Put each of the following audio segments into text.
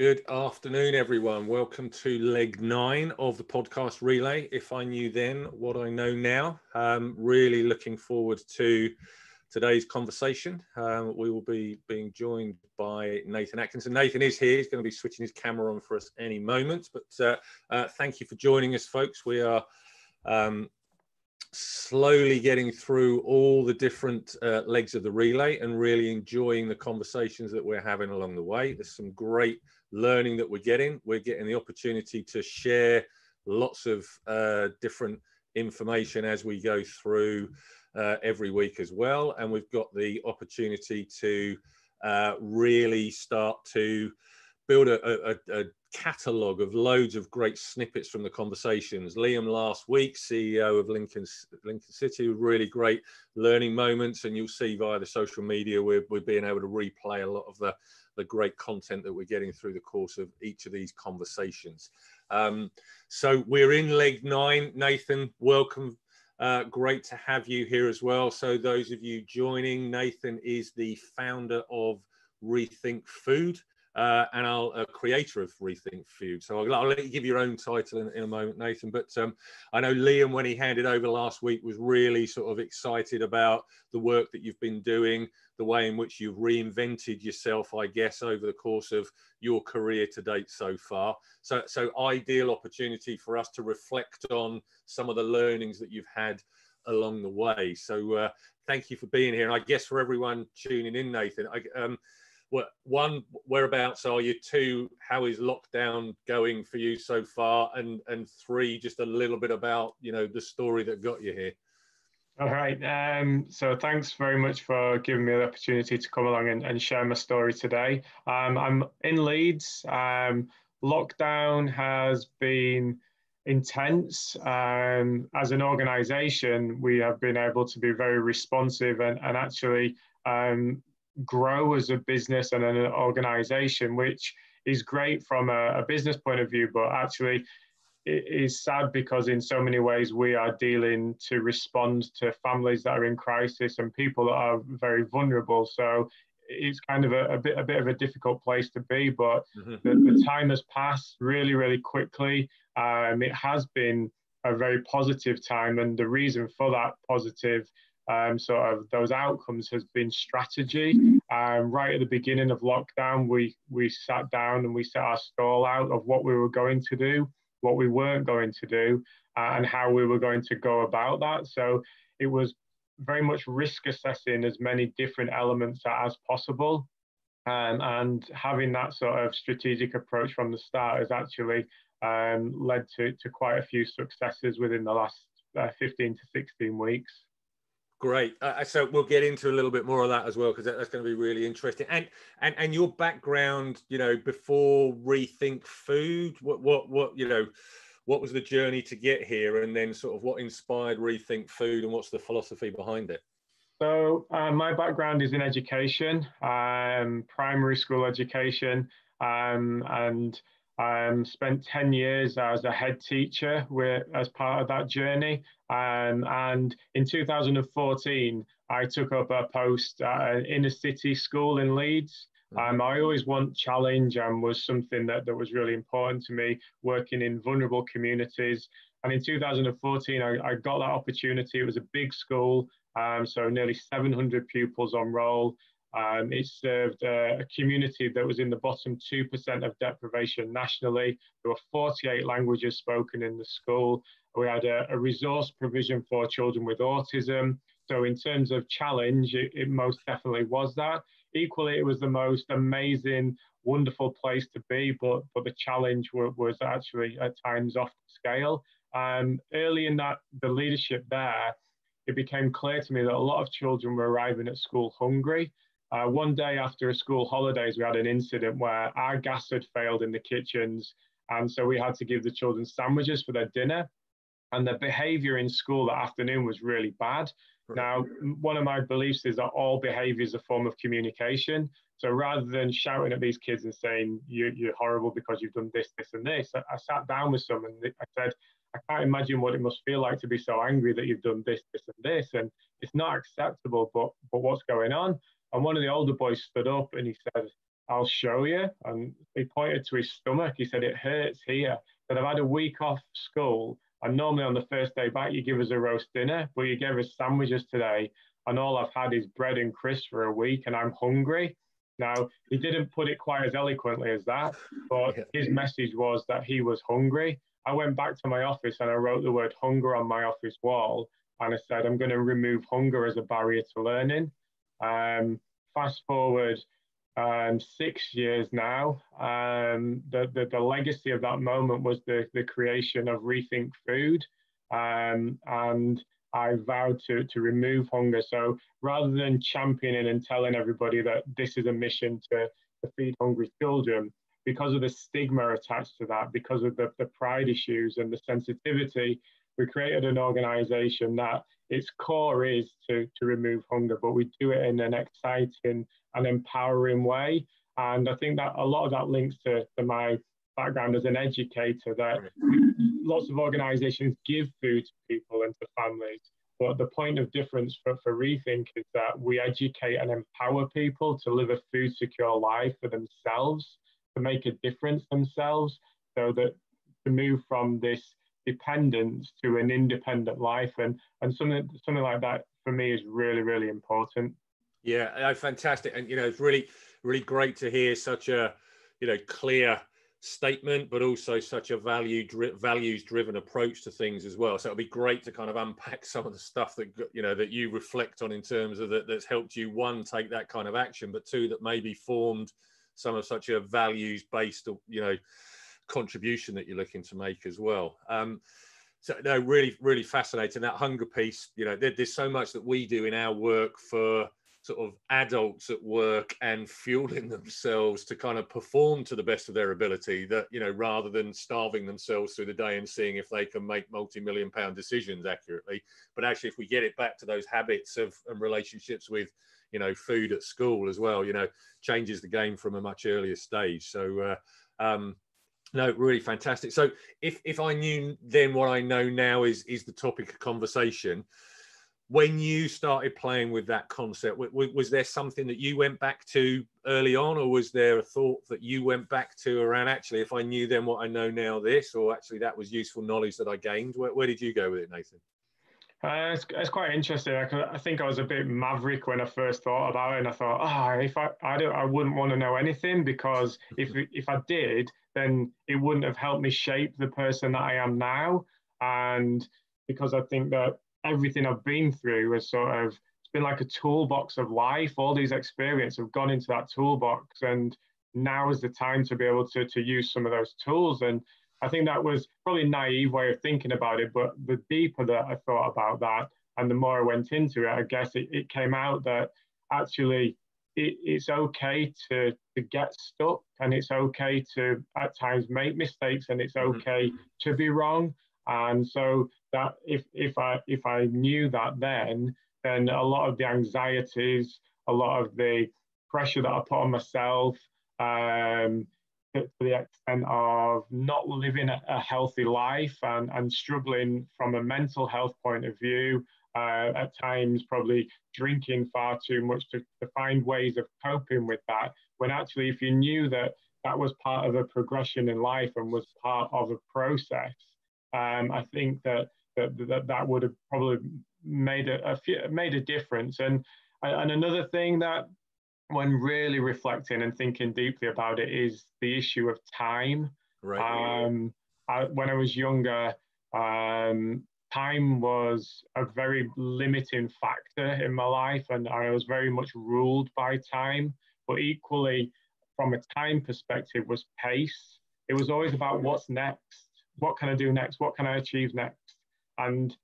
Good afternoon, everyone. Welcome to leg nine of the podcast relay. If I knew then what I know now, um, really looking forward to today's conversation. Um, we will be being joined by Nathan Atkinson. Nathan is here. He's going to be switching his camera on for us any moment. But uh, uh, thank you for joining us, folks. We are um, slowly getting through all the different uh, legs of the relay and really enjoying the conversations that we're having along the way. There's some great learning that we're getting. We're getting the opportunity to share lots of uh, different information as we go through uh, every week as well. And we've got the opportunity to uh, really start to build a, a, a catalogue of loads of great snippets from the conversations. Liam last week, CEO of Lincoln, Lincoln City, really great learning moments. And you'll see via the social media, we're, we're being able to replay a lot of the, the great content that we're getting through the course of each of these conversations. Um, so we're in leg nine. Nathan, welcome. Uh, great to have you here as well. So those of you joining, Nathan is the founder of Rethink Food uh, and I'll a creator of Rethink Food. So I'll, I'll, let you give your own title in, in a moment, Nathan. But um, I know Liam, when he handed over last week, was really sort of excited about the work that you've been doing, the way in which you've reinvented yourself, I guess, over the course of your career to date so far. So, so ideal opportunity for us to reflect on some of the learnings that you've had along the way. So, uh, thank you for being here. And I guess for everyone tuning in, Nathan, I, um, what one whereabouts are you? Two how is lockdown going for you so far? And and three just a little bit about you know the story that got you here. All right um, so thanks very much for giving me the opportunity to come along and, and share my story today. Um, i'm in leeds. Um, lockdown has been intense. Um, as an organization we have been able to be very responsive and, and actually um, grow as a business and an organization, which is great from a, a business point of view, but actually it is sad because in so many ways we are dealing to respond to families that are in crisis and people that are very vulnerable. So it's kind of a, a bit a bit of a difficult place to be, but mm-hmm. the, the, time has passed really, really quickly. Um, it has been a very positive time, and the reason for that positive um, sort of those outcomes has been strategy. Um, right at the beginning of lockdown, we we sat down and we set our stall out of what we were going to do, what we weren't going to do, uh, and how we were going to go about that. So it was very much risk assessing as many different elements as possible. Um, and having that sort of strategic approach from the start has actually um, led to, to quite a few successes within the last uh, 15 to 16 weeks. Great. Uh, uh, so we'll get into a little bit more of that as well because that's going to be really interesting. And and and your background, you know, before rethink food, what what what you know, what was the journey to get here, and then sort of what inspired rethink food, and what's the philosophy behind it? So uh, my background is in education, um, primary school education, um, and um, spent 10 years as a head teacher with, as part of that journey. Um, and in 2014, I took up a post at an inner city school in Leeds. Mm-hmm. Um, I always want challenge and was something that, that was really important to me, working in vulnerable communities. And in 2014, I, I got that opportunity. It was a big school, um, so nearly 700 pupils on roll. Um, it served uh, a community that was in the bottom 2% of deprivation nationally. There were 48 languages spoken in the school. We had a, a resource provision for children with autism. So, in terms of challenge, it, it most definitely was that. Equally, it was the most amazing, wonderful place to be, but, but the challenge was, was actually at times off scale. Um, early in that, the leadership there, it became clear to me that a lot of children were arriving at school hungry. Uh, one day after school holidays, we had an incident where our gas had failed in the kitchens. And so we had to give the children sandwiches for their dinner. And the behavior in school that afternoon was really bad. Now, one of my beliefs is that all behavior is a form of communication. So rather than shouting at these kids and saying, you, are horrible because you've done this, this, and this, I, I sat down with some and I said, I can't imagine what it must feel like to be so angry that you've done this, this, and this. And it's not acceptable, but, but what's going on? And one of the older boys stood up and he said, I'll show you. And he pointed to his stomach. He said, It hurts here. That I've had a week off school. And normally on the first day back, you give us a roast dinner, but you gave us sandwiches today. And all I've had is bread and crisps for a week, and I'm hungry. Now, he didn't put it quite as eloquently as that, but his message was that he was hungry. I went back to my office and I wrote the word hunger on my office wall. And I said, I'm going to remove hunger as a barrier to learning. Um, fast forward um, six years now. Um, the, the, the, legacy of that moment was the, the creation of Rethink Food. Um, and I vowed to, to remove hunger. So rather than championing and telling everybody that this is a mission to, to feed hungry children, because of the stigma attached to that, because of the, the pride issues and the sensitivity, we created an organization that its core is to, to remove hunger, but we do it in an exciting and empowering way. And I think that a lot of that links to, to my background as an educator that lots of organizations give food to people and to families. But the point of difference for, for Rethink is that we educate and empower people to live a food secure life for themselves, to make a difference themselves, so that to move from this dependence to an independent life. And, and something, something like that for me is really, really important. Yeah, fantastic. And, you know, it's really, really great to hear such a, you know, clear statement, but also such a value dri- values driven approach to things as well. So it'll be great to kind of unpack some of the stuff that you know that you reflect on in terms of that that's helped you one take that kind of action, but two that maybe formed some of such a values based you know contribution that you're looking to make as well. Um, so no, really, really fascinating that hunger piece. You know, there, there's so much that we do in our work for sort of adults at work and fueling themselves to kind of perform to the best of their ability that you know rather than starving themselves through the day and seeing if they can make multi-million pound decisions accurately but actually if we get it back to those habits of and relationships with you know food at school as well you know changes the game from a much earlier stage so uh, um, no really fantastic so if if i knew then what i know now is is the topic of conversation when you started playing with that concept was there something that you went back to early on or was there a thought that you went back to around actually if i knew then what i know now this or actually that was useful knowledge that i gained where, where did you go with it nathan uh, it's, it's quite interesting. I, I, think I was a bit maverick when I first thought about it, and I thought, oh, if I I don't I wouldn't want to know anything because if if I did, then it wouldn't have helped me shape the person that I am now. And because I think that everything I've been through has sort of it's been like a toolbox of life. All these experiences have gone into that toolbox, and now is the time to be able to to use some of those tools. And I think that was probably a naive way of thinking about it, but the deeper that I thought about that, and the more I went into it, I guess it, it came out that actually it, it's okay to to get stuck, and it's okay to at times make mistakes, and it's mm-hmm. okay mm-hmm. to be wrong. And so that if if I if I knew that then, then a lot of the anxieties, a lot of the pressure that I put on myself, um, to, the extent of not living a, a, healthy life and, and struggling from a mental health point of view, uh, at times probably drinking far too much to, to find ways of coping with that. When actually, if you knew that that was part of a progression in life and was part of a process, um, I think that that, that that would have probably made a, a few, made a difference. And and another thing that when really reflecting and thinking deeply about it is the issue of time. Right. Um, I, when I was younger, um, time was a very limiting factor in my life, and I was very much ruled by time. But equally, from a time perspective, was pace. It was always about what's next what can I do next? What can I achieve next? And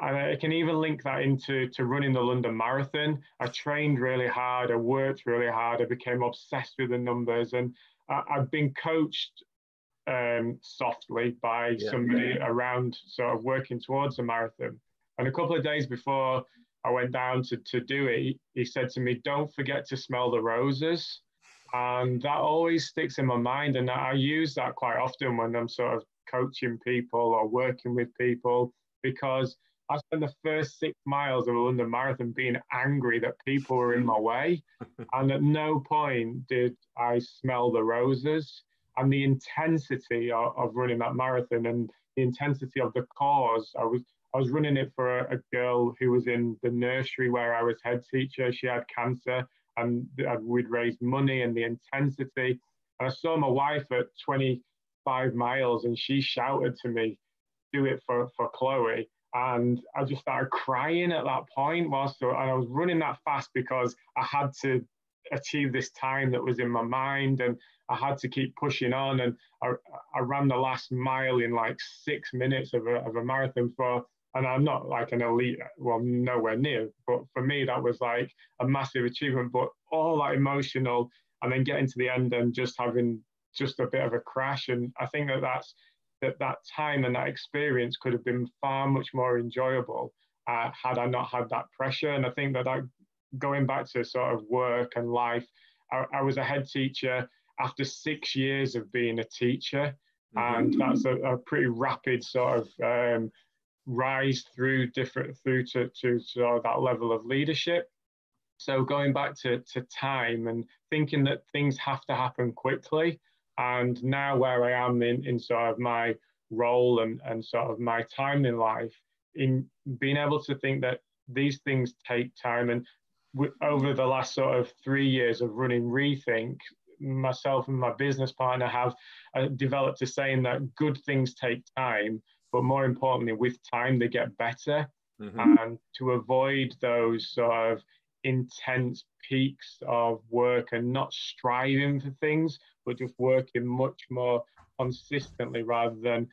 I can even link that into to running the London Marathon. I trained really hard. I worked really hard. I became obsessed with the numbers, and I, have been coached um, softly by yeah. somebody around sort of working towards a marathon. And a couple of days before I went down to, to do it, he, he said to me, Don't forget to smell the roses. And that always sticks in my mind. And I use that quite often when I'm sort of coaching people or working with people because I, I spent the first six miles of a London Marathon being angry that people were in my way. and at no point did I smell the roses. And the intensity of, of running that marathon and the intensity of the cause, I was I was running it for a, a, girl who was in the nursery where I was head teacher. She had cancer, and uh, we'd raised money and the intensity. And I saw my wife at 25 miles, and she shouted to me, "Do it for for Chloe." And I just started crying at that point. Whilst and I was running that fast because I had to achieve this time that was in my mind, and I had to keep pushing on. And I, I ran the last mile in like six minutes of a, of a marathon for and I'm not like an elite, well, nowhere near, but for me, that was like a massive achievement. But all that emotional, and then getting to the end and just having just a bit of a crash. And I think that that's that that time and that experience could have been far much more enjoyable uh, had I not had that pressure. And I think that, that going back to sort of work and life, I, I was a head teacher after six years of being a teacher. Mm-hmm. And that's a, a, pretty rapid sort of um, rise through different through to, to, to that level of leadership. So going back to, to time and thinking that things have to happen quickly. And now where I am in, in sort of my role and, and sort of my time in life, in being able to think that these things take time. And over the last sort of three years of running Rethink, myself and my business partner have uh, developed a saying that good things take time but more importantly, with time, they get better. Mm-hmm. And to avoid those sort of intense peaks of work and not striving for things, but just working much more consistently rather than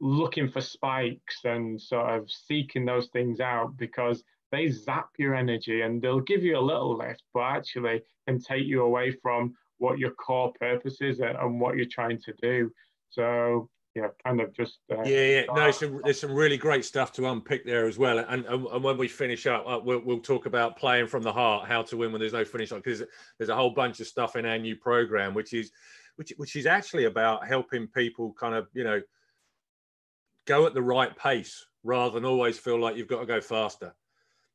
looking for spikes and sort of seeking those things out because they zap your energy and they'll give you a little lift, but actually can take you away from what your core purpose is and what you're trying to do. So yeah, kind of just. Uh, yeah, yeah. No, there's some, there's some really great stuff to unpick there as well. And and, and when we finish up, uh, we'll, we'll talk about playing from the heart, how to win when there's no finish line, because there's a whole bunch of stuff in our new program, which is, which which is actually about helping people kind of you know go at the right pace rather than always feel like you've got to go faster.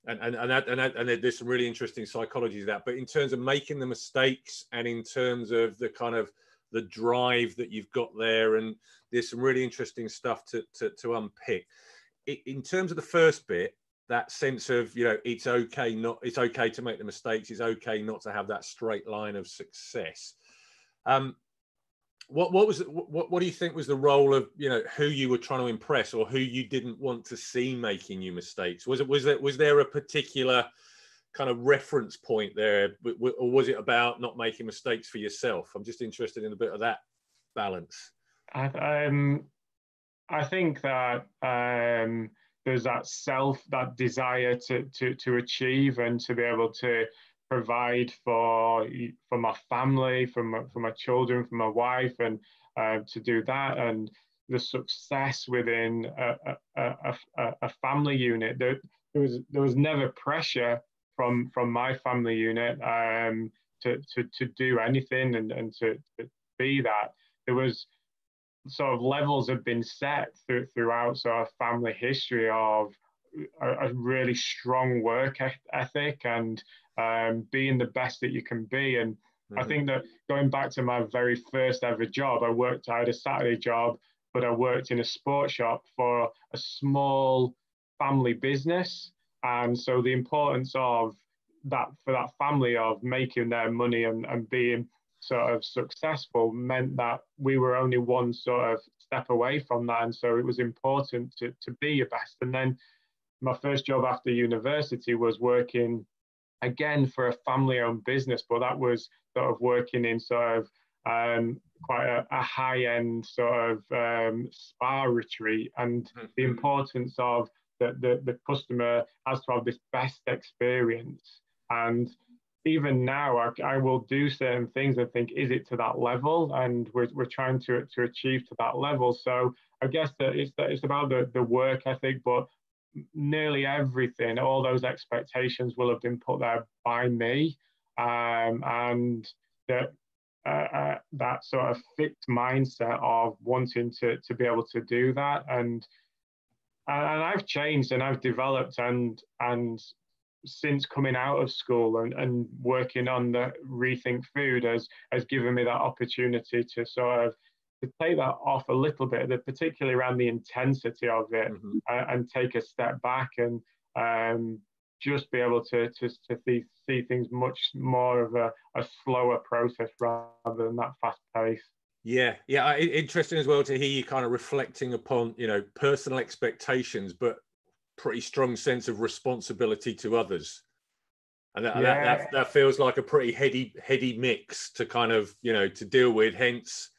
And, and, and, that, and, that, and there's some really interesting psychology to that. But in terms of making the mistakes and in terms of the kind of the drive that you've got there, and there's some really interesting stuff to to, to unpick. in terms of the first bit, that sense of you know it's okay not it's okay to make the mistakes, it's okay not to have that straight line of success. Um, what what was what what do you think was the role of you know who you were trying to impress or who you didn't want to see making you mistakes was it was there was there a particular kind of reference point there, or was it about not making mistakes for yourself? I'm just interested in a bit of that balance. I, um, I think that um, there's that self, that desire to, to, to achieve and to be able to provide for for my family, for my, for my children, for my wife, and uh, to do that and the success within a, a, a, a family unit. There, there was there was never pressure from from my family unit um, to, to to do anything and, and to, to be that. There was sort of levels have been set through, throughout sort of family history of a, a really strong work ethic and um, being the best that you can be. And mm-hmm. I think that going back to my very first ever job, I worked, I had a Saturday job, but I worked in a sports shop for a small family business. And so the importance of that for that family of making their money and, and being sort of successful meant that we were only one sort of step away from that. And so it was important to, to be your best. And then my first job after university was working again for a family owned business, but that was sort of working in sort of um, quite a, a high end sort of um, spa retreat and mm-hmm. the importance of that the, the customer has to have this best experience. And even now, I, I, will do certain things and think, is it to that level? And we're, we're trying to, to achieve to that level. So I guess that it's, that it's about the, the work ethic, but nearly everything, all those expectations will have been put there by me. Um, and that, uh, uh, that sort of fixed mindset of wanting to, to be able to do that. And and I've changed and I've developed and and since coming out of school and, and working on the rethink food has has given me that opportunity to sort of to take that off a little bit, particularly around the intensity of it, mm-hmm. and, and, take a step back and um, just be able to to, to see, see things much more of a, a slower process rather than that fast pace. Yeah, yeah, interesting as well to hear you kind of reflecting upon you know personal expectations, but pretty strong sense of responsibility to others. And that, yeah. that, that, that, feels like a pretty heady, heady mix to kind of, you know, to deal with. Hence,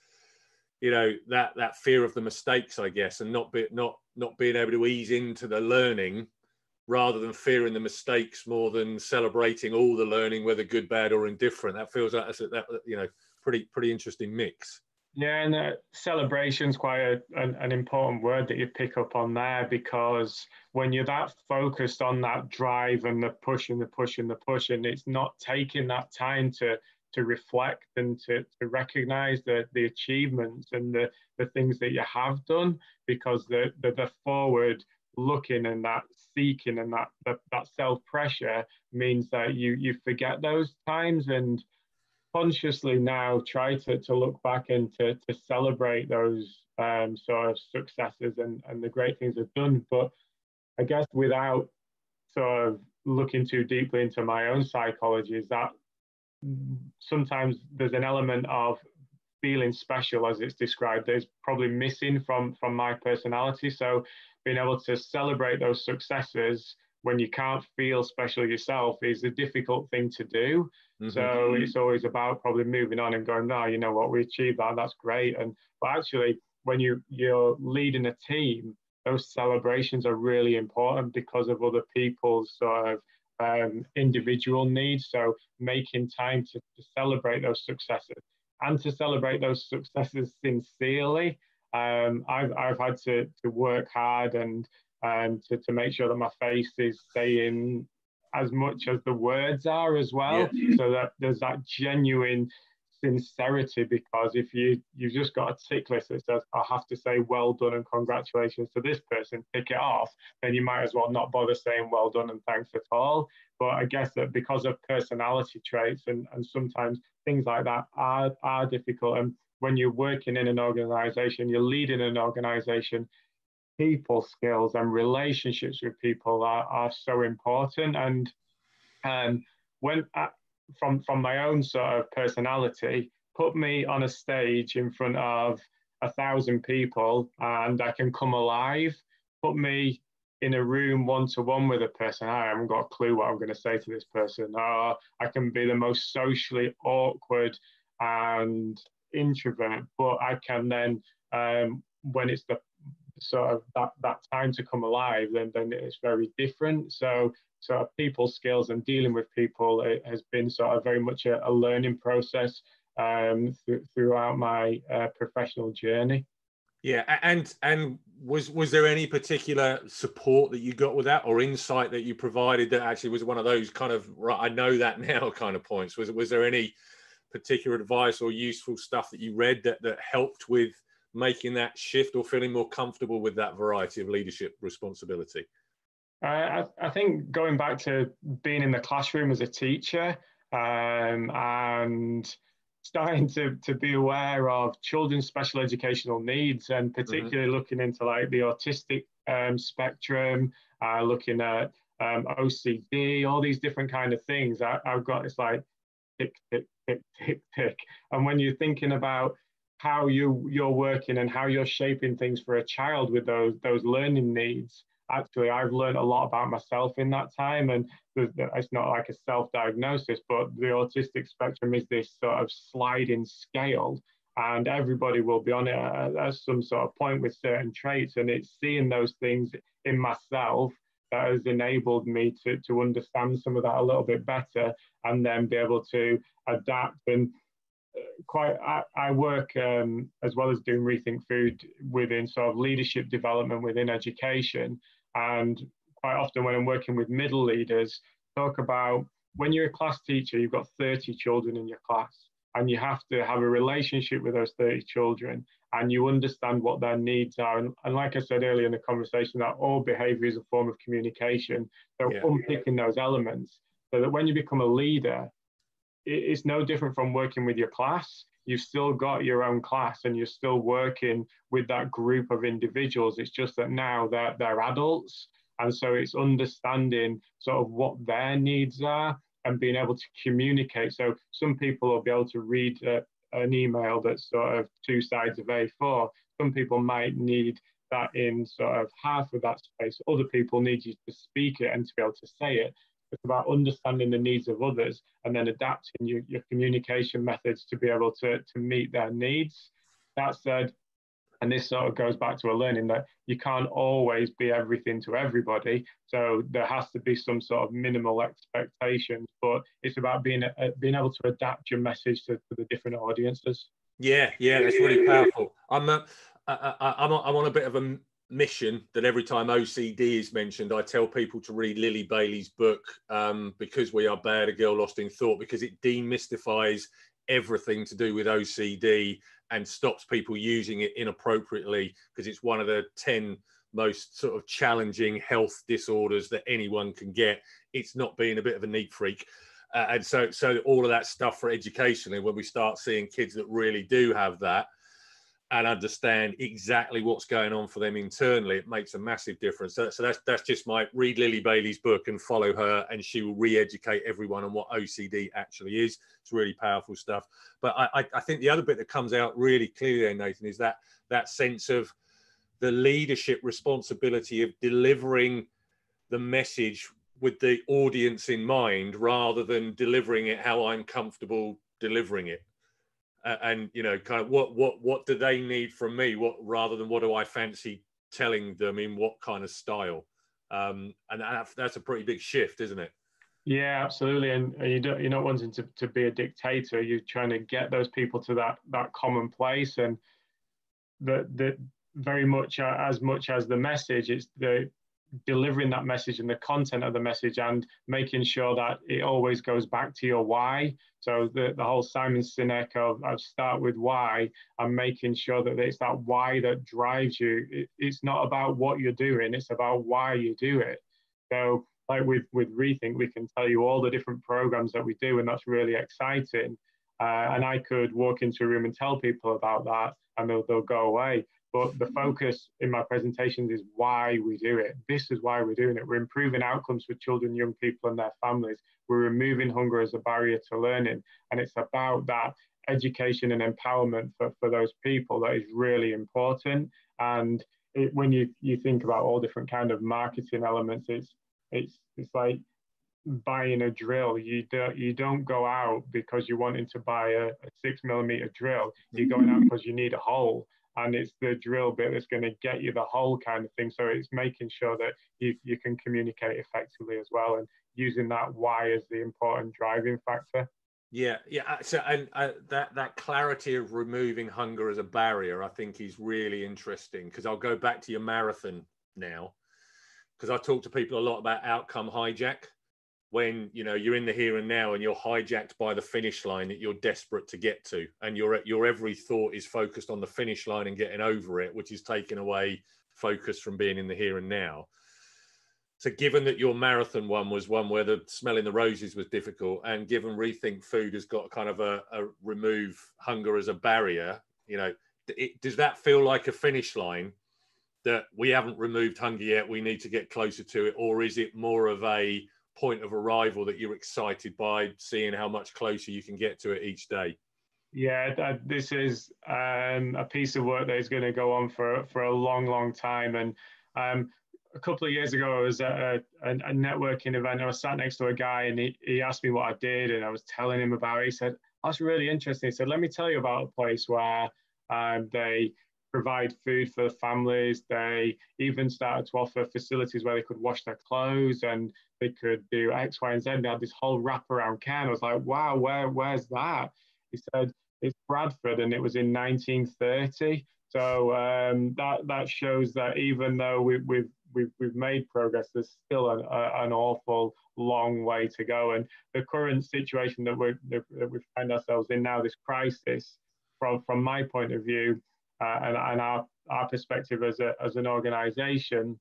you know, that, that fear of the mistakes, I guess, and not be, not, not being able to ease into the learning rather than fearing the mistakes more than celebrating all the learning, whether good, bad, or indifferent. That feels like that's a, that, you know, pretty, pretty interesting mix. Yeah, and uh, celebration is quite a, an, an, important word that you pick up on there because when you're that focused on that drive and the push and the push and the push, and it's not taking that time to to reflect and to, to recognize the, the achievements and the, the things that you have done because the, the, the forward looking and that seeking and that, that, that self pressure means that you, you forget those times and consciously now try to, to look back and to, to celebrate those um, sort of successes and, and the great things I've done. But I guess without sort of looking too deeply into my own psychology, is that sometimes there's an element of feeling special as it's described there's probably missing from from my personality so being able to celebrate those successes when you can't feel special yourself is a difficult thing to do. Mm-hmm. So it's always about probably moving on and going, no, you know what, we achieved that, that's great. And but actually, when you you're leading a team, those celebrations are really important because of other people's sort of um, individual needs. So making time to, to celebrate those successes and to celebrate those successes sincerely. Um, I've, I've had to, to work hard and um, to, to make sure that my face is saying as much as the words are as well yeah. so that there's that genuine sincerity because if you you've just got a tick list that says I have to say well done and congratulations to this person, tick it off, then you might as well not bother saying well done and thanks at all. But I guess that because of personality traits and, and sometimes things like that are, are difficult. And when you're working in an organization, you're leading an organization, people skills and relationships with people are, are so important. And um, when uh, from from my own sort of personality, put me on a stage in front of a thousand people, and I can come alive. Put me in a room one to one with a person, I haven't got a clue what I'm going to say to this person. Or I can be the most socially awkward and introvert, but I can then, um, when it's the sort of that, that time to come alive, then then it's very different. So sort of people skills and dealing with people has been sort of very much a, a learning process um, th- throughout my uh, professional journey. Yeah, and and was was there any particular support that you got with that, or insight that you provided that actually was one of those kind of right? I know that now kind of points. Was was there any particular advice or useful stuff that you read that that helped with making that shift or feeling more comfortable with that variety of leadership responsibility? I, I think going back to being in the classroom as a teacher um, and starting to, to be aware of children's special educational needs and mm-hmm. particularly mm-hmm. looking into like the autistic um, spectrum, uh, looking at um, OCD, all these different kind of things. I, I've got it's like tick, tick, tick, tick, tick. And when you're thinking about how you you're working and how you're shaping things for a child with those those learning needs, actually I've learned a lot about myself in that time and it's not like a self-diagnosis but the autistic spectrum is this sort of sliding scale and everybody will be on it at some sort of point with certain traits and it's seeing those things in myself that has enabled me to, to understand some of that a little bit better and then be able to adapt. And uh, quite I, I work um, as well as doing rethink food within sort of leadership development within education and quite often when I'm working with middle leaders, talk about when you're a class teacher, you've got 30 children in your class and you have to have a relationship with those 30 children and you understand what their needs are. And, and like I said earlier in the conversation, that all behavior is a form of communication. So yeah. unpicking those elements so that when you become a leader, it's no different from working with your class. You've still got your own class and you're still working with that group of individuals. It's just that now they're, they're adults. And so it's understanding sort of what their needs are and being able to communicate. So some people will be able to read uh, an email that's sort of two sides of A4. Some people might need that in sort of half of that space. Other people need you to speak it and to be able to say it. It's about understanding the needs of others and then adapting your, your communication methods to be able to, to meet their needs. That said, and this sort of goes back to a learning that you can't always be everything to everybody. So there has to be some sort of minimal expectations, but it's about being uh, being able to adapt your message to, to, the different audiences. Yeah, yeah, that's really powerful. I'm a, I, I, I'm, a, I'm on a bit of a mission that every time OCD is mentioned, I tell people to read Lily Bailey's book, um, Because We Are Bad, A Girl Lost in Thought, because it demystifies everything to do with OCD and stops people using it inappropriately because it's one of the 10 most sort of challenging health disorders that anyone can get. It's not being a bit of a neat freak. Uh, and so, so all of that stuff for education, and when we start seeing kids that really do have that, and understand exactly what's going on for them internally, it makes a massive difference. So, so, that's that's just my read Lily Bailey's book and follow her, and she will re-educate everyone on what OCD actually is. It's really powerful stuff. But I, I think the other bit that comes out really clearly there, Nathan, is that that sense of the leadership responsibility of delivering the message with the audience in mind, rather than delivering it how I'm comfortable delivering it and you know kind of what what what do they need from me? What rather than what do i fancy telling them in what kind of style? Um and that, that's a pretty big shift isn't it? Yeah absolutely. And, you don't you're not wanting to, to be a dictator. You're trying to get those people to that that common place. And that that very much uh, as much as the message it's the delivering that message and the content of the message and making sure that it always goes back to your why. So the, the whole Simon Sinek of, of start with why and making sure that it's that why that drives you. It, it's not about what you're doing, it's about why you do it. So like with, with Rethink, we can tell you all the different programs that we do and that's really exciting. Uh, and I could walk into a room and tell people about that and they'll, they'll go away. But the focus in my presentations is why we do it. This is why we're doing it. We're improving outcomes for children, young people, and their families. We're removing hunger as a barrier to learning. And it's about that education and empowerment for, for those people that is really important. And it, when you, you think about all different kind of marketing elements, it's it's it's like buying a drill. You don't you don't go out because you're wanting to buy a, a six millimeter drill. You're going out because you need a hole and it's the drill bit that's going to get you the hole kind of thing. So it's making sure that you, you can communicate effectively as well and using that why as the important driving factor. Yeah, yeah. Uh, so and uh, that that clarity of removing hunger as a barrier, I think, is really interesting because I'll go back to your marathon now because I talk to people a lot about outcome hijack when you know you're in the here and now and you're hijacked by the finish line that you're desperate to get to and your your every thought is focused on the finish line and getting over it which is taking away focus from being in the here and now. So given that your marathon one was one where the smelling the roses was difficult and given rethink food has got kind of a, a remove hunger as a barrier you know it, does that feel like a finish line that we haven't removed hunger yet we need to get closer to it? Or is it more of a point of arrival that you're excited by seeing how much closer you can get to it each day? Yeah, this is um, a piece of work that is going to go on for for a long, long time. And um, a couple of years ago, I was at a, a, a, networking event. I was sat next to a guy, and he, he asked me what I did, and I was telling him about it. He said, "That's really interesting." He said, "Let me tell you about a place where um, they provide food for the families. They even started to offer facilities where they could wash their clothes and they could do X, Y, and Z. They had this whole wraparound care. And I was like, wow, where, where's that? He said, it's Bradford and it was in 1930. So um, that that shows that even though we, we've we've, we've made progress. There's still an, a, an awful long way to go. And the current situation that, we that we find ourselves in now, this crisis, from, from my point of view uh, and, and our, our perspective as, a, as an organization,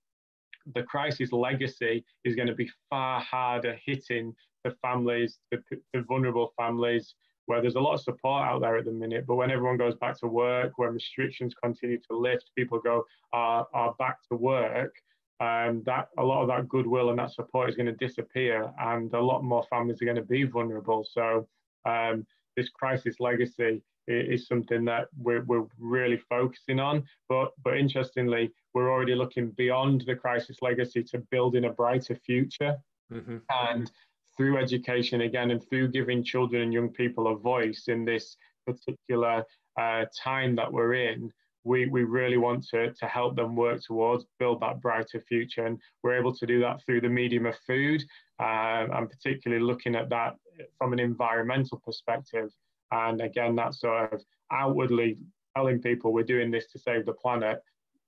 the crisis legacy is going to be far harder hitting the families, the, the vulnerable families, where there's a lot of support out there at the minute. But when everyone goes back to work, when restrictions continue to lift, people go are, are back to work. Um, that a lot of that goodwill and that support is going to disappear, and a lot more families are going to be vulnerable. So um, this crisis legacy is something that we're, we're really focusing on. But but interestingly, we're already looking beyond the crisis legacy to building a brighter future. Mm-hmm. And through education again and through giving children and young people a voice in this particular uh, time that we're in, we, we really want to, to help them work towards build that brighter future. And we're able to do that through the medium of food uh, and particularly looking at that from an environmental perspective. And again, that sort of outwardly telling people we're doing this to save the planet.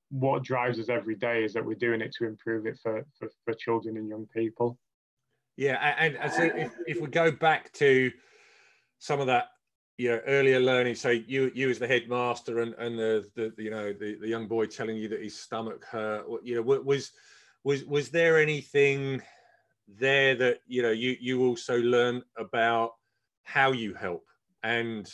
What drives us every day is that we're doing it to improve it for, for, for children and young people. Yeah, and, and so if, if we go back to some of that you know earlier learning so you you as the headmaster and and the, the you know the, the young boy telling you that his stomach hurt you know was was was there anything there that you know you you also learn about how you help and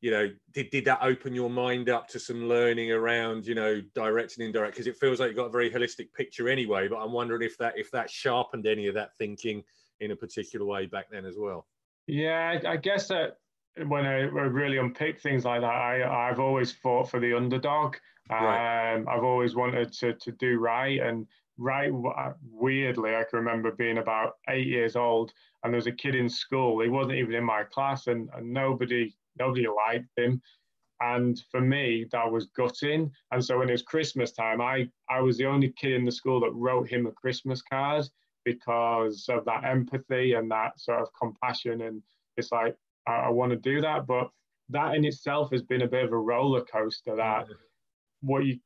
you know did, did that open your mind up to some learning around you know direct and indirect? Because it feels like you've got a very holistic picture anyway but i'm wondering if that if that sharpened any of that thinking in a particular way back then as well. Yeah i, I guess that when I, really unpick things like that i i've always fought for the underdog. Right. um, i've always wanted to to do right and right uh, weirdly i can remember being about eight years old and there was a kid in school he wasn't even in my class and, and nobody nobody liked him. And for me, that was gutting. And so when it was Christmas time, I, I was the only kid in the school that wrote him a Christmas card because of that empathy and that sort of compassion. And it's like, I, I want to do that. But that in itself has been a bit of a roller coaster that what you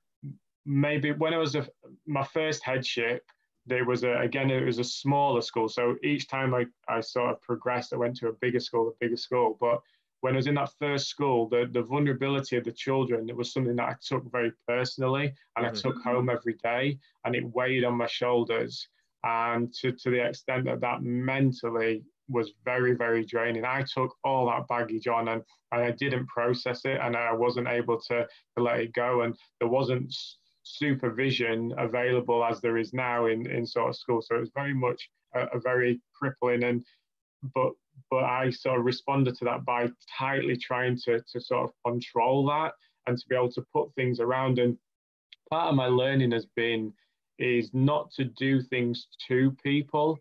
maybe when it was a, my first headship, there was a again it was a smaller school so each time I, I sort of progressed i went to a bigger school a bigger school but when I was in that first school, the, the vulnerability of the children, it was something that I took very personally and mm-hmm. I took home every day and it weighed on my shoulders. And to, to the extent that that mentally was very, very draining. I took all that baggage on and, and I didn't process it and I wasn't able to, to let it go. And there wasn't supervision available as there is now in, in sort of school. So it was very much a, a very crippling and but but I sort of responded to that by tightly trying to, to sort of control that and to be able to put things around. And part of my learning has been is not to do things to people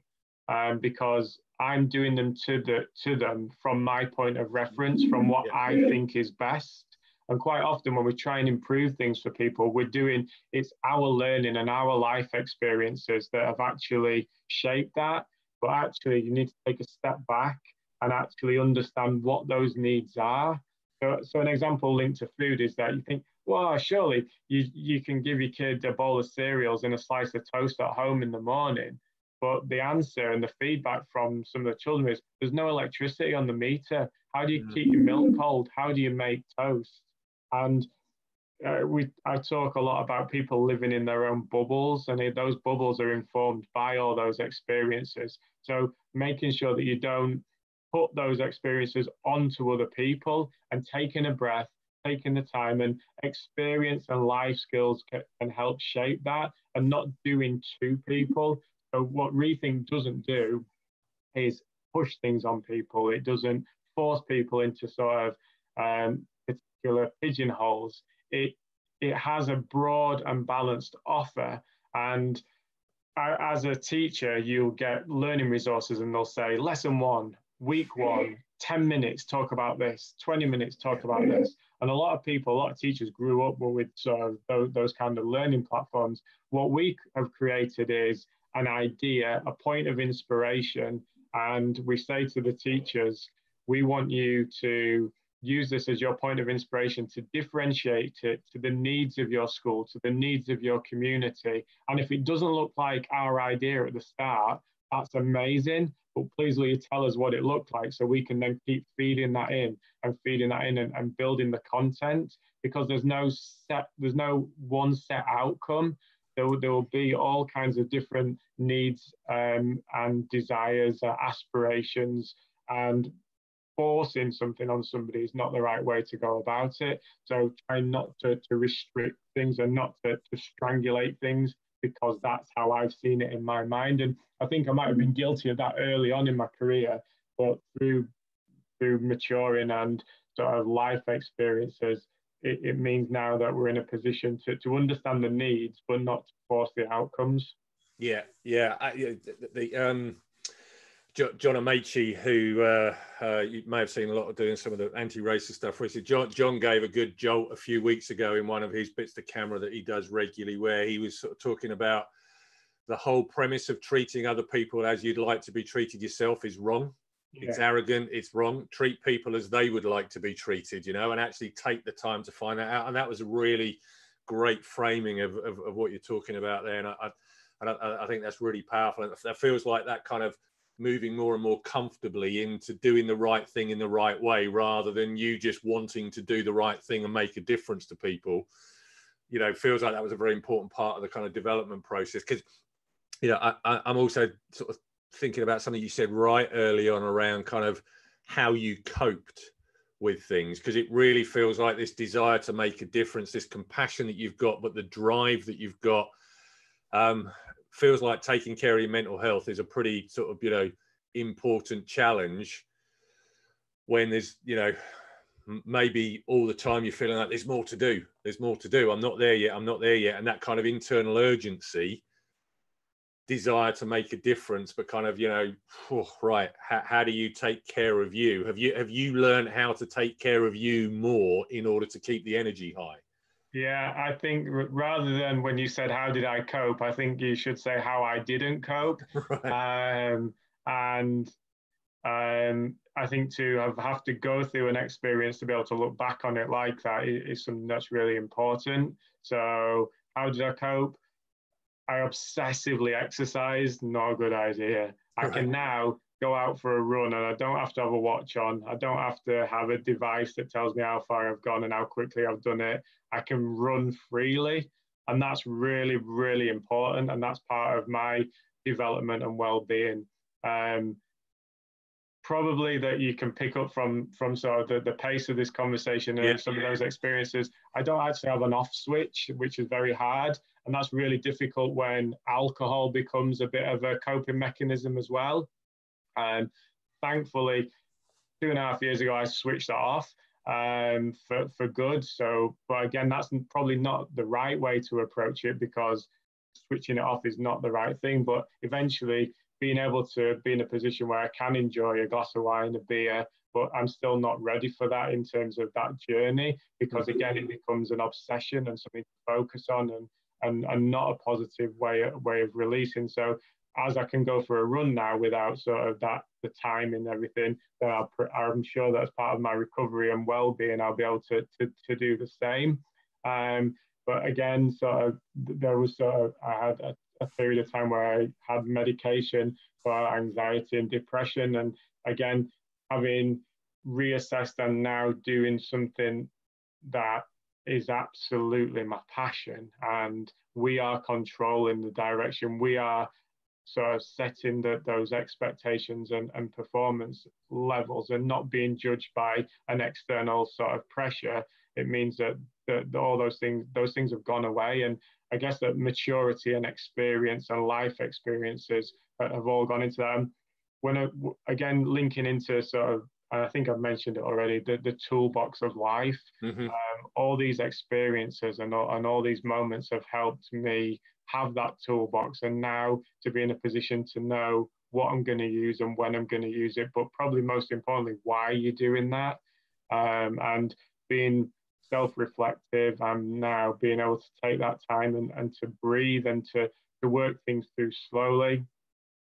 um, because I'm doing them to the to them from my point of reference, from what I think is best. And quite often when we try and improve things for people, we're doing it's our learning and our life experiences that have actually shaped that. But actually, you need to take a step back and actually understand what those needs are. So, so an example linked to food is that you think, well, surely you, you can give your kid a bowl of cereals and a slice of toast at home in the morning. But the answer and the feedback from some of the children is there's no electricity on the meter. How do you mm-hmm. keep your milk cold? How do you make toast? And uh, we I talk a lot about people living in their own bubbles, and those bubbles are informed by all those experiences. So making sure that you don't put those experiences onto other people and taking a breath, taking the time, and experience and life skills can, can help shape that, and not doing to people. So what Rethink doesn't do is push things on people. It doesn't force people into sort of um, particular pigeonholes it it has a broad and balanced offer. And as a teacher you'll get learning resources and they'll say lesson one week one 10 minutes talk about this 20 minutes talk about this. And a lot of people a lot of teachers grew up with sort of those, those kind of learning platforms. What we have created is an idea a point of inspiration and we say to the teachers we want you to use this as your point of inspiration to differentiate it to the needs of your school, to the needs of your community. And if it doesn't look like our idea at the start, that's amazing. But please will you tell us what it looked like so we can then keep feeding that in and feeding that in and, and building the content because there's no set, there's no one set outcome. There will, there will be all kinds of different needs um, and desires, uh, aspirations, and forcing something on somebody is not the right way to go about it. So try not to, to restrict things and not to, to strangulate things because that's how I've seen it in my mind. And I think I might have been guilty of that early on in my career, but through through maturing and sort of life experiences, it, it means now that we're in a position to, to understand the needs, but not to force the outcomes. Yeah, yeah. I, the, the um, John Amaechi, who uh, uh, you may have seen a lot of doing some of the anti-racist stuff. Which John, John gave a good jolt a few weeks ago in one of his bits to camera that he does regularly, where he was sort of talking about the whole premise of treating other people as you'd like to be treated yourself is wrong. Yeah. It's arrogant. It's wrong. Treat people as they would like to be treated, you know, and actually take the time to find that out. And that was a really great framing of, of, of what you're talking about there. And I, I and I, I, think that's really powerful. And that feels like that kind of moving more and more comfortably into doing the right thing in the right way rather than you just wanting to do the right thing and make a difference to people. You know feels like that was a very important part of the kind of development process. Because you know I, i'm also sort of thinking about something you said right early on around kind of how you coped with things because it really feels like this desire to make a difference this compassion that you've got but the drive that you've got um, feels like taking care of your mental health is a pretty sort of you know important challenge when there's you know maybe all the time you're feeling like there's more to do there's more to do. I'm not there yet i'm not there yet. And that kind of internal urgency desire to make a difference but kind of you know right how, how do you take care of you? Have you have you learned how to take care of you more in order to keep the energy high yeah, I think rather than when you said how did I cope, I think you should say how I didn't cope. Right. Um, and um, I think to have, have to go through an experience to be able to look back on it like that is, is something that's really important. So how did I cope? I obsessively exercised, not a good idea. I can now go out for a run and I don't have to have a watch on. I don't have to have a device that tells me how far I've gone and how quickly I've done it. I can run freely. And that's really, really important. And that's part of my development and well-being. Um, probably that you can pick up from from sort of the, the pace of this conversation and yeah. some of those experiences. I don't actually have an off switch, which is very hard. And that's really difficult when alcohol becomes a bit of a coping mechanism as well. And thankfully, two and a half years ago, I switched that off um, for, for good. So, but again, that's probably not the right way to approach it because switching it off is not the right thing. But eventually, being able to be in a position where I can enjoy a glass of wine, a beer, but I'm still not ready for that in terms of that journey because mm-hmm. again, it becomes an obsession and something to focus on and and, and not a positive way way of releasing. So as I can go for a run now without sort of that the time and everything, then I'll, I'm sure that's part of my recovery and well-being. I'll be able to to, to do the same. Um, but again, sort of there was sort of I had a, a period of time where I had medication for anxiety and depression, and again having reassessed and now doing something that is absolutely my passion and we are controlling the direction we are sort of setting the, those expectations and, and performance levels and not being judged by an external sort of pressure it means that, that all those things those things have gone away and i guess that maturity and experience and life experiences have all gone into that and when I, again linking into sort of and I think I've mentioned it already, the, the toolbox of life. Mm-hmm. Um, all these experiences and all, and all these moments have helped me have that toolbox and now to be in a position to know what I'm going to use and when I'm going to use it, but probably most importantly, why you're doing that. Um, and being self reflective and now being able to take that time and, and to breathe and to, to work things through slowly.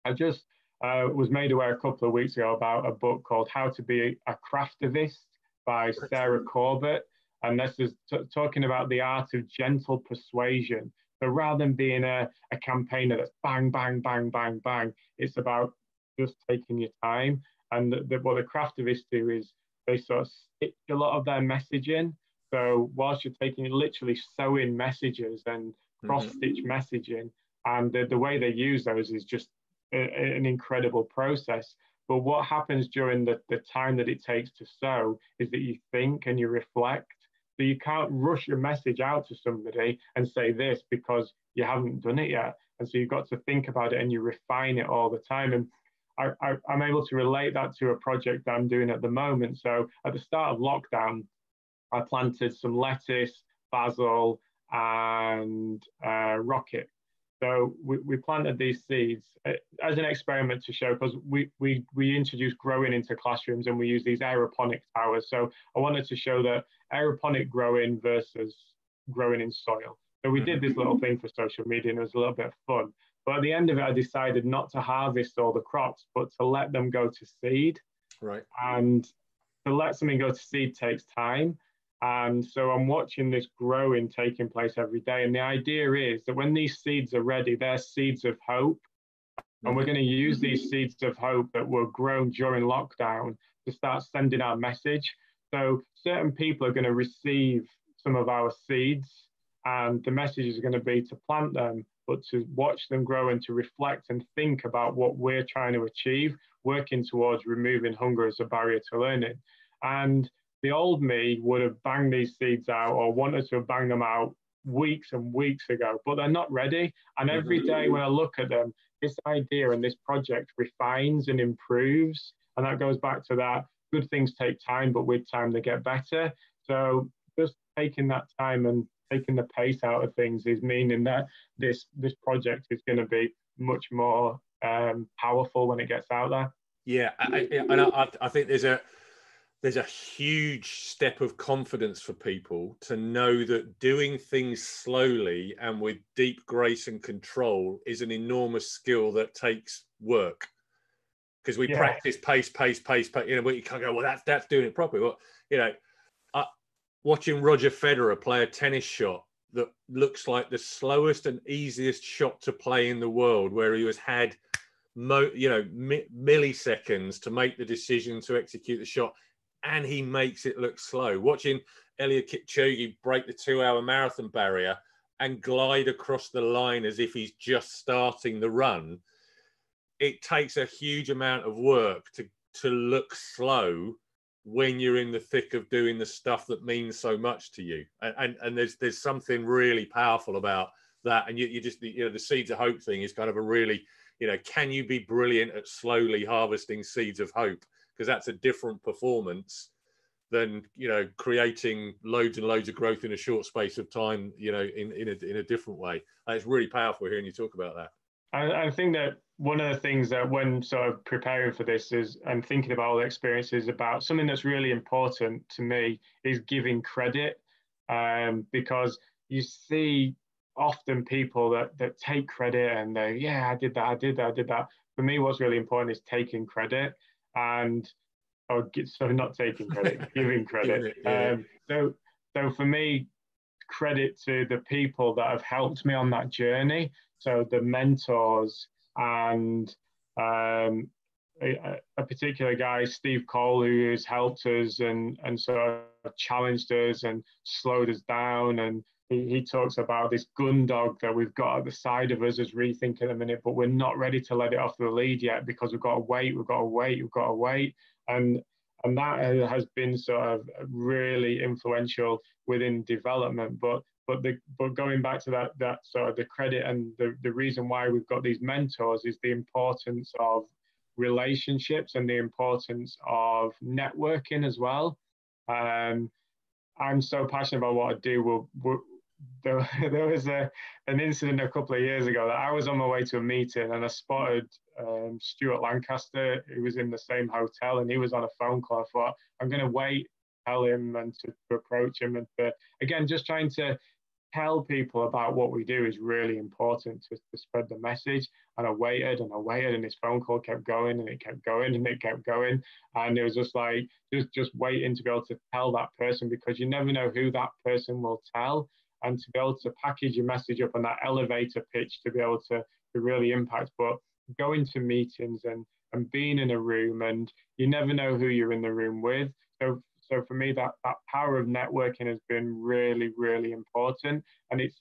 I just uh, was made aware a couple of weeks ago about a book called How to Be a Craftivist by Sarah Corbett. And this is t- talking about the art of gentle persuasion. So rather than being a, a campaigner that's bang, bang, bang, bang, bang, it's about just taking your time. And the, the, what the craftivists do is they sort of stitch a lot of their messaging. So whilst you're taking literally sewing messages and cross stitch mm-hmm. messaging, and the, the way they use those is just a, an incredible process. But what happens during the, the time that it takes to sew is that you think and you reflect. So you can't rush your message out to somebody and say this because you haven't done it yet. And so you've got to think about it and you refine it all the time. And I, I, I'm able to relate that to a project that I'm doing at the moment. So at the start of lockdown, I planted some lettuce, basil, and uh, rocket so we, we planted these seeds uh, as an experiment to show because we, we, we introduced growing into classrooms and we use these aeroponic towers. So I wanted to show that aeroponic growing versus growing in soil. So we did this little mm-hmm. thing for social media and it was a little bit fun. But at the end of it, I decided not to harvest all the crops, but to let them go to seed. Right. And to let something go to seed takes time. And so I'm watching this growing taking place every day. And the idea is that when these seeds are ready, they're seeds of hope. And we're going to use these seeds of hope that were grown during lockdown to start sending our message. So certain people are going to receive some of our seeds, and the message is going to be to plant them, but to watch them grow and to reflect and think about what we're trying to achieve, working towards removing hunger as a barrier to learning. And the old me would have banged these seeds out or wanted to bang them out weeks and weeks ago, but they're not ready. And every day when I look at them, this idea and this project refines and improves. And that goes back to that good things take time, but with time they get better. So just taking that time and taking the pace out of things is meaning that this this project is going to be much more um, powerful when it gets out there. Yeah, I, I, and I, I think there's a there's a huge step of confidence for people to know that doing things slowly and with deep grace and control is an enormous skill that takes work because we yeah. practice pace pace pace pace you know but you can't go well that's that's doing it properly well you know uh, watching roger federer play a tennis shot that looks like the slowest and easiest shot to play in the world where he has had mo- you know mi- milliseconds to make the decision to execute the shot and he makes it look slow. Watching Eliud Kipchoge break the two-hour marathon barrier and glide across the line as if he's just starting the run, it takes a huge amount of work to to look slow when you're in the thick of doing the stuff that means so much to you. And and, and there's there's something really powerful about that. And you, you just you know the seeds of hope thing is kind of a really you know can you be brilliant at slowly harvesting seeds of hope because that's a different performance than you know creating loads and loads of growth in a short space of time you know in in a, in a different way and it's really powerful hearing you talk about that I, I think that one of the things that when sort of preparing for this is and thinking about all the experiences about something that's really important to me is giving credit um, because you see often people that that take credit and they yeah i did that i did that i did that for me what's really important is taking credit and or so not taking credit, giving credit. yeah. um, so so for me, credit to the people that have helped me on that journey. So the mentors and um, a, a, particular guy, Steve Cole, who has helped us and and sort of challenged us and slowed us down and he, he talks about this gun dog that we've got at the side of us as rethink in a minute, but we're not ready to let it off the lead yet because we've got to wait, we've got to wait, we've got to wait. And and that has been sort of really influential within development. But but the but going back to that that sort of the credit and the, the reason why we've got these mentors is the importance of relationships and the importance of networking as well. Um, I'm so passionate about what I do. We'll, we'll, there, there was a, an incident a couple of years ago that I was on my way to a meeting and I spotted um, Stuart Lancaster, who was in the same hotel, and he was on a phone call. I thought, I'm going to wait, tell him, and to, to approach him, and to, again, just trying to tell people about what we do is really important to, to spread the message. And I waited and I waited, and this phone call kept going and it kept going and it kept going. And it was just like just just waiting to be able to tell that person because you never know who that person will tell. And to be able to package your message up on that elevator pitch to be able to, to really impact. But going to meetings and and being in a room and you never know who you're in the room with. So so for me, that that power of networking has been really, really important. And it's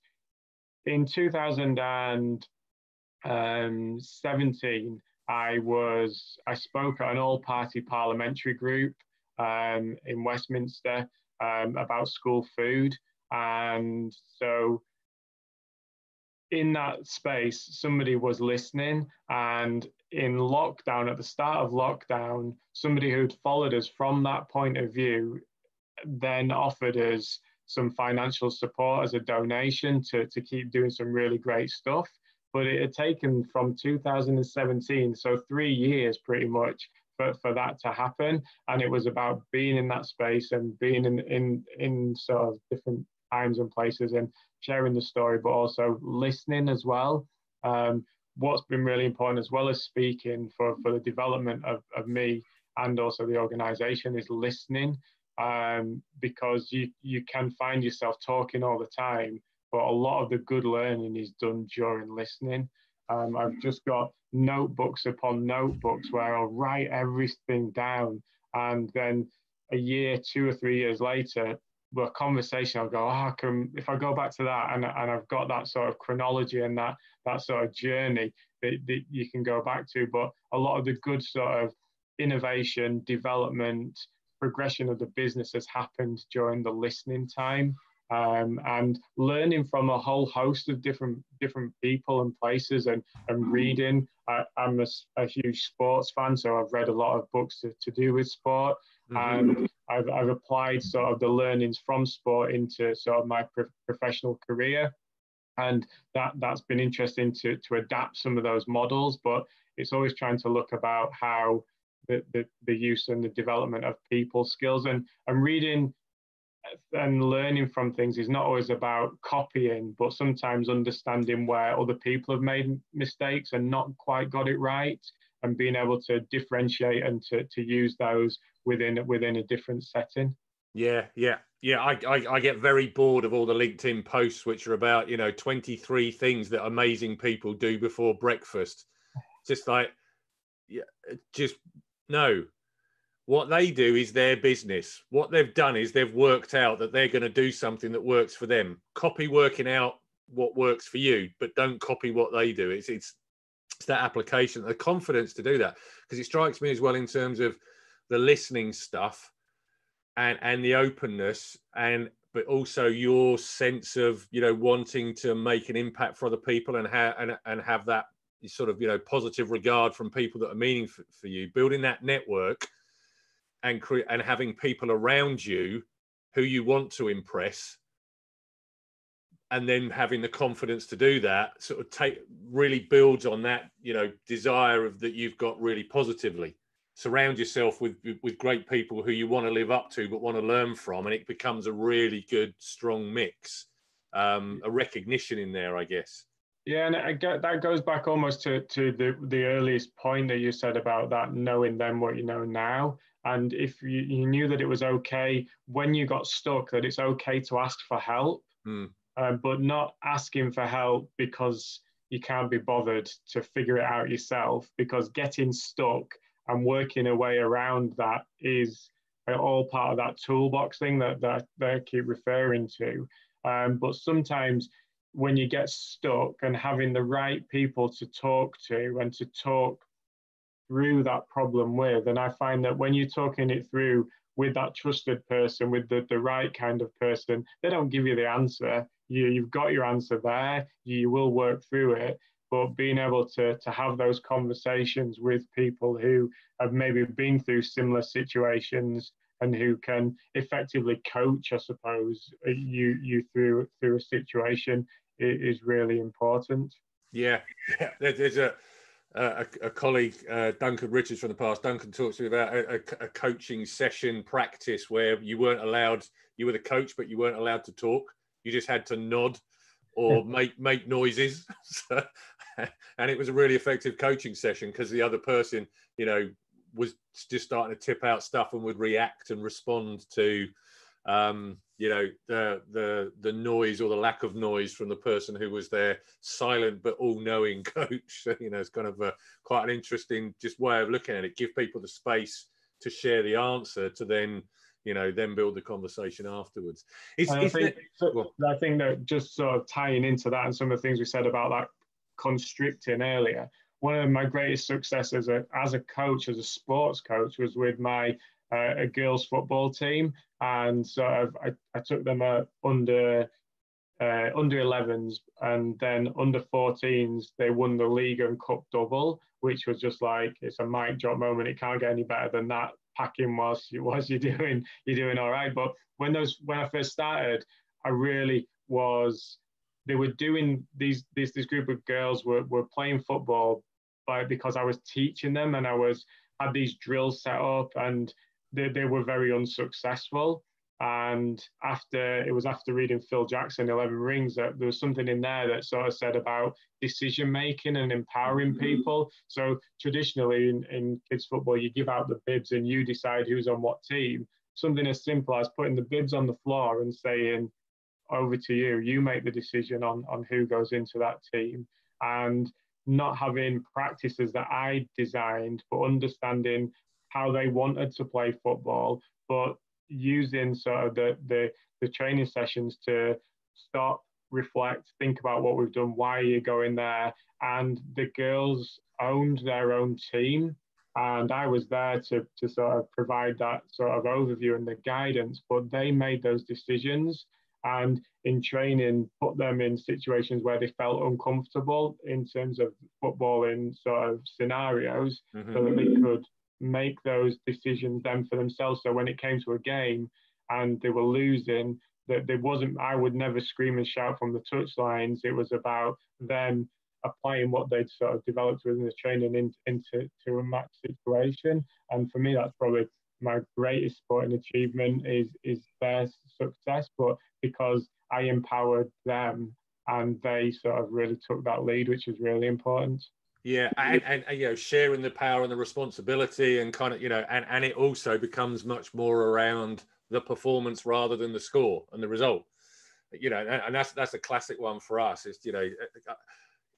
in 2017, I was I spoke at an all-party parliamentary group um, in Westminster um, about school food, and so in that space, somebody was listening, and in lockdown, at the start of lockdown, somebody who'd followed us from that point of view then offered us some financial support as a donation to, to keep doing some really great stuff. But it had taken from 2017, so three years pretty much, for, for that to happen. And it was about being in that space and being in, in, in sort of different times and places and sharing the story, but also listening as well. Um, what's been really important as well as speaking for, for the development of, of me and also the organization is listening um, because you, you can find yourself talking all the time, but a lot of the good learning is done during listening. Um, I've just got notebooks upon notebooks where I'll write everything down and then a year, two or three years later, a conversation, I'll go, oh, I can, if I go back to that and, and I've got that sort of chronology and that, that sort of journey that, that you can go back to. But a lot of the good sort of innovation, development, progression of the business has happened during the listening time. Um, and learning from a whole host of different different people and places and, and reading. I, am a, a, huge sports fan, so I've read a lot of books to, to do with sport. Mm-hmm. And I've, I've applied sort of the learnings from sport into sort of my pro- professional career. And that, that's been interesting to, to adapt some of those models, but it's always trying to look about how the, the, the use and the development of people skills and, and reading and learning from things is not always about copying, but sometimes understanding where other people have made mistakes and not quite got it right and being able to differentiate and to, to use those within within a different setting. Yeah, yeah, yeah. I, I, I get very bored of all the LinkedIn posts which are about you know twenty three things that amazing people do before breakfast. Just like, yeah, just no. What they do is their business. What they've done is they've worked out that they're going to do something that works for them. Copy working out what works for you, but don't copy what they do. It's it's it's that application, the confidence to do that. Because it strikes me as well in terms of the listening stuff and and the openness and but also your sense of you know wanting to make an impact for other people and have and, and have that sort of you know positive regard from people that are meaningful for, for you. Building that network and cre- and having people around you who you want to impress and then having the confidence to do that sort of take really builds on that you know desire of that you've got really positively surround yourself with with great people who you want to live up to but want to learn from and it becomes a really good strong mix um, a recognition in there i guess yeah and I get, that goes back almost to, to the, the earliest point that you said about that knowing then what you know now and if you, you knew that it was okay when you got stuck that it's okay to ask for help mm. uh, but not asking for help because you can't be bothered to figure it out yourself because getting stuck and working a way around that is all part of that toolbox thing that, that they keep referring to. Um, but sometimes when you get stuck and having the right people to talk to and to talk through that problem with, and I find that when you're talking it through with that trusted person, with the, the right kind of person, they don't give you the answer. You, you've got your answer there, you will work through it but being able to, to have those conversations with people who have maybe been through similar situations and who can effectively coach, I suppose, you you through through a situation is really important. Yeah, yeah. There's a a, a colleague, uh, Duncan Richards from the past. Duncan talks to me about a, a, coaching session practice where you weren't allowed. You were the coach, but you weren't allowed to talk You just had to nod or make make noises. and it was a really effective coaching session because the other person, you know, was just starting to tip out stuff and would react and respond to um, you know the the the noise or the lack of noise from the person who was their silent but all-knowing coach. You know it's kind of a quite an interesting just way of looking at it. Give people the space to share the answer to then you know then build the conversation afterwards. It's, I, think, well, I think that just sort of tying into that and some of the things we said about that constricting earlier. One of my greatest successes as a, as a coach as a sports coach was with my uh, a girls football team. And sort of I, I took them uh, under uh, under 11s and then under 14s they won the league and cup double which was just like it's a mic drop moment. It can't get any better than that packing whilst, you whilst you're doing you're doing all right. But when those when i first started i really was they were doing these this this group of girls were, were playing football by because i was teaching them and i was had these drills set up and they, they were very unsuccessful. And after it was after reading Phil Jackson, 11 Rings, that there was something in there that sort of said about decision making and empowering mm-hmm. people. So traditionally in, in kids football, you give out the bibs and you decide who's on what team. Something as simple as putting the bibs on the floor and saying, over to you, you make the decision on, on who goes into that team. And not having practices that I designed, but understanding how they wanted to play football, but using sort of the, the, the training sessions to stop, reflect, think about what we've done, why are you going there? And the girls owned their own team. And I was there to, to sort of provide that sort of overview and the guidance, but they made those decisions and in training put them in situations where they felt uncomfortable in terms of footballing sort of scenarios mm-hmm. so that they could make those decisions then for themselves. So when it came to a game and they were losing, that there wasn't I would never scream and shout from the touch lines. It was about them applying what they'd sort of developed within the training in, into to a match situation. And for me that's probably my greatest sporting achievement is is their success, but because I empowered them and they sort of really took that lead, which was really important. Yeah, and, and, and, you know, sharing the power and the responsibility, and kind of you know, and and it also becomes much more around the performance rather than the score and the result. You know, and, and that's that's a classic one for us. Is you know,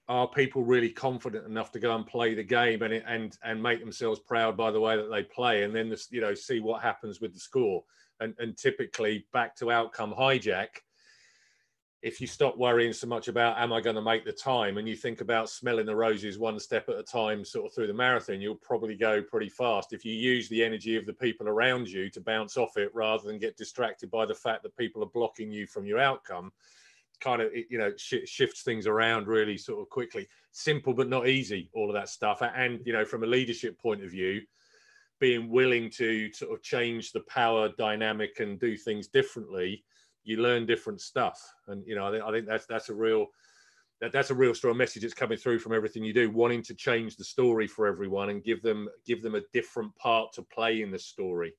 are people really confident enough to go and play the game and and and make themselves proud by the way that they play, and then this, you know see what happens with the score. And and typically back to outcome hijack if you stop worrying so much about am I going to make the time and you think about smelling the roses one step at a time, sort of through the marathon, you'll probably go pretty fast. If you use the energy of the people around you to bounce off it rather than get distracted by the fact that people are blocking you from your outcome, kind of, you know, sh- shifts things around really sort of quickly. Simple, but not easy, all of that stuff. And, you know, from a leadership point of view, being willing to sort of change the power dynamic and do things differently you learn different stuff. And you know, I think, I think that's that's a real that, that's a real strong message that's coming through from everything you do, wanting to change the story for everyone and give them give them a different part to play in the story.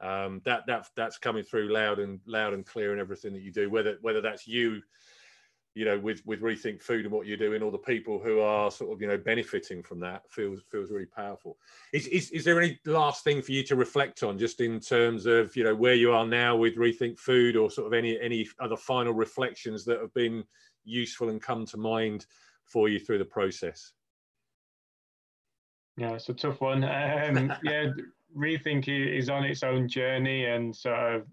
Um, that that that's coming through loud and loud and clear in everything that you do. Whether whether that's you you know, with with rethink food and what you're doing, all the people who are sort of you know benefiting from that feels feels really powerful. Is is, is there any last thing for you to reflect on, just in terms of you know where you are now with rethink food, or sort of any any other final reflections that have been useful and come to mind for you through the process? Yeah, it's a tough one. Um, yeah, rethink is on its own journey, and sort of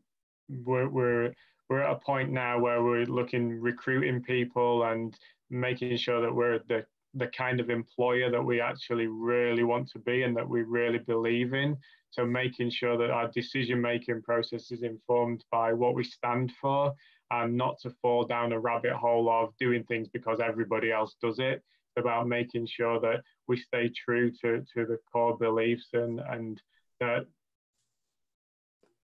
we're, we're we're at a point now where we're looking recruiting people and making sure that we're the the kind of employer that we actually really want to be and that we really believe in. So making sure that our decision making process is informed by what we stand for and not to fall down a rabbit hole of doing things because everybody else does it. It's about making sure that we stay true to, to the core beliefs and, and that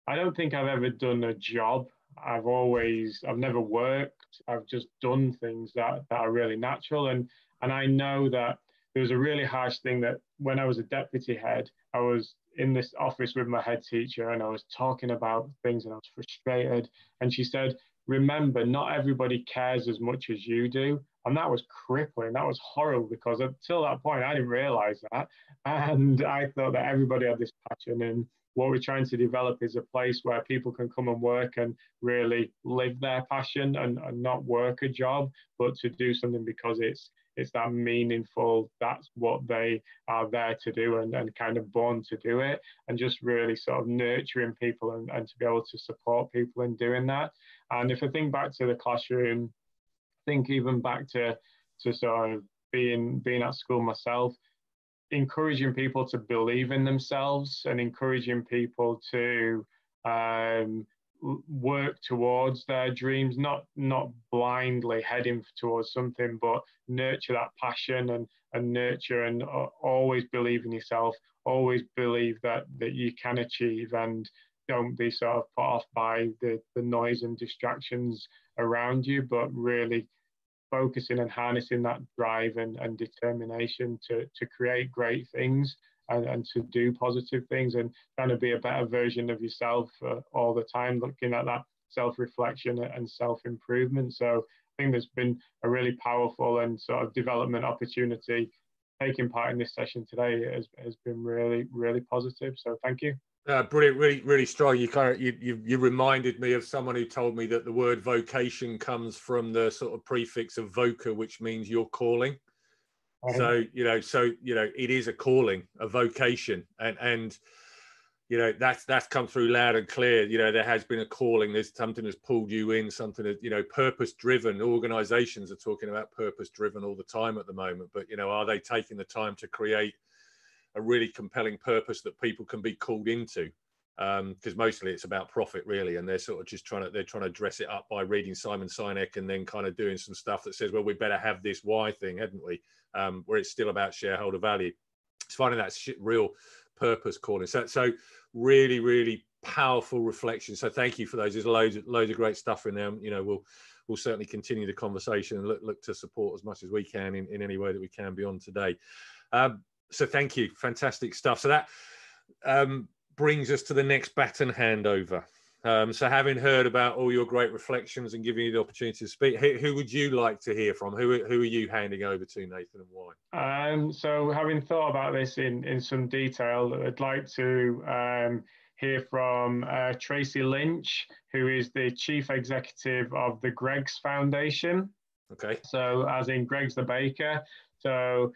I don't think I've ever done a job I've always, I've never worked. I've just done things that, that are really natural. And, and I know that there was a really harsh thing that when I was a deputy head, I was in this office with my head teacher and I was talking about things and I was frustrated. And she said, remember not everybody cares as much as you do and that was crippling. That was horrible because until that point i didn't realize that. And i thought that everybody had this passion and what we're trying to develop is a place where people can come and work and really live their passion and, and not work a job but to do something because it's it's that meaningful that's what they are there to do and, and kind of born to do it. And just really sort of nurturing people and, and to be able to support people in doing that. And if i think back to the classroom think even back to to sort of being being at school myself encouraging people to believe in themselves and encouraging people to um, work towards their dreams not not blindly heading towards something but nurture that passion and and nurture and always believe in yourself always believe that that you can achieve and don't be sort of put off by the the noise and distractions around you but really focusing and harnessing that drive and, and determination to to create great things and, and to do positive things and trying to be a better version of yourself uh, all the time, looking at that self reflection and self improvement. So I think there's been a really powerful and sort of development opportunity. Taking part in this session today has, has been really, really positive. So thank you. Uh, brilliant, really, really strong. You kind of you, you, you reminded me of someone who told me that the word vocation comes from the sort of prefix of voca, which means your calling. So you know so you know it is a calling a vocation and and you know that's that's come through loud and clear. You know there has been a calling there's something that's pulled you in something that you know purpose driven organizations are talking about purpose driven all the time at the moment but you know are they taking the time to create a really compelling purpose that people can be called into because um, mostly it's about profit really and they're sort of just trying to they're trying to dress it up by reading simon sinek and then kind of doing some stuff that says well we better have this why thing hadn't we? Um, where it's still about shareholder value. It's finding that real purpose calling. So so really really powerful reflection. So thank you for those. There's loads loads of great stuff in there. You know we'll we'll certainly continue the conversation and look, look to support as much as we can in, in any way that we can beyond today. Um, so thank you fantastic stuff so that um, brings us to the next baton handover. Um, so, having heard about all your great reflections and giving you the opportunity to speak, who, who, would you like to hear from? Who, who are you handing over to, Nathan, and why? Um, so, having thought about this in, in some detail, I'd like to um, hear from uh, Tracy Lynch, who is the Chief Executive of the Greggs Foundation. Okay. So, as in Greggs the Baker. So,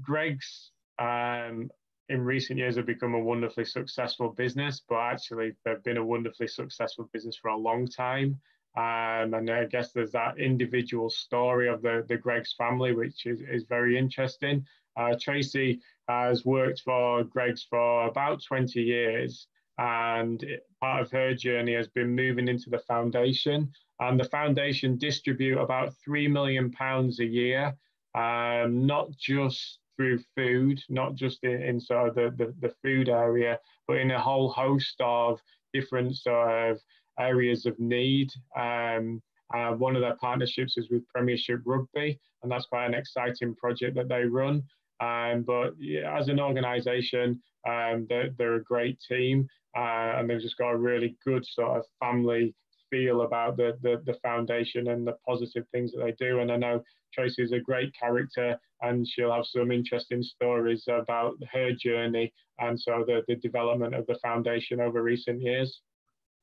Greggs um, in recent years have become a wonderfully successful business, but actually they've been a wonderfully successful business for a long time. Um, and I guess there's that individual story of the, the Greggs family, which is, is very interesting. Uh, Tracy has worked for Greggs for about 20 years, and part of her journey has been moving into the foundation. And the foundation distribute about £3 million a year, um, not just through food, not just in, in sort of the, the, the, food area, but in a whole host of different sort of areas of need. Um, uh, one of their partnerships is with Premiership Rugby, and that's quite an exciting project that they run. Um, but yeah, as an organisation, um, they're, they're, a great team, uh, and they've just got a really good sort of family feel about the, the, the foundation and the positive things that they do. And I know Tracy is a great character and she'll have some interesting stories about her journey and so the, the development of the foundation over recent years.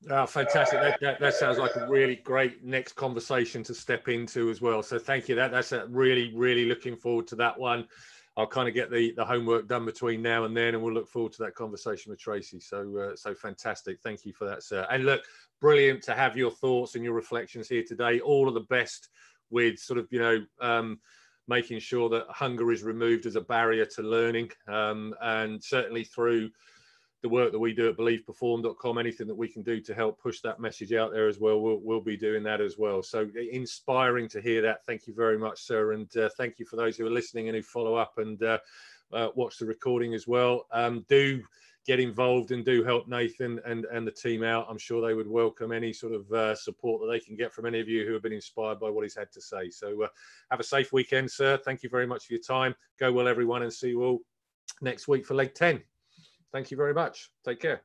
Oh, fantastic! That, that, that, sounds like a really great next conversation to step into as well. So thank you. That that's a really really looking forward to that one. I'll kind of get the the homework done between now and then, and we'll look forward to that conversation with Tracy. So uh, so fantastic. Thank you for that, sir. And look, brilliant to have your thoughts and your reflections here today. All of the best with sort of you know um, making sure that hunger is removed as a barrier to learning, um, and certainly through the work that we do at believeperform.com, anything that we can do to help push that message out there as well, we'll, we'll be doing that as well. So inspiring to hear that. Thank you very much, sir. And uh, thank you for those who are listening and who follow up and uh, uh, watch the recording as well. Um, do get involved and do help Nathan and, and the team out. I'm sure they would welcome any sort of uh, support that they can get from any of you who have been inspired by what he's had to say. So uh, have a safe weekend, sir. Thank you very much for your time. Go well, everyone, and see you all next week for leg 10. Thank you very much. Take care.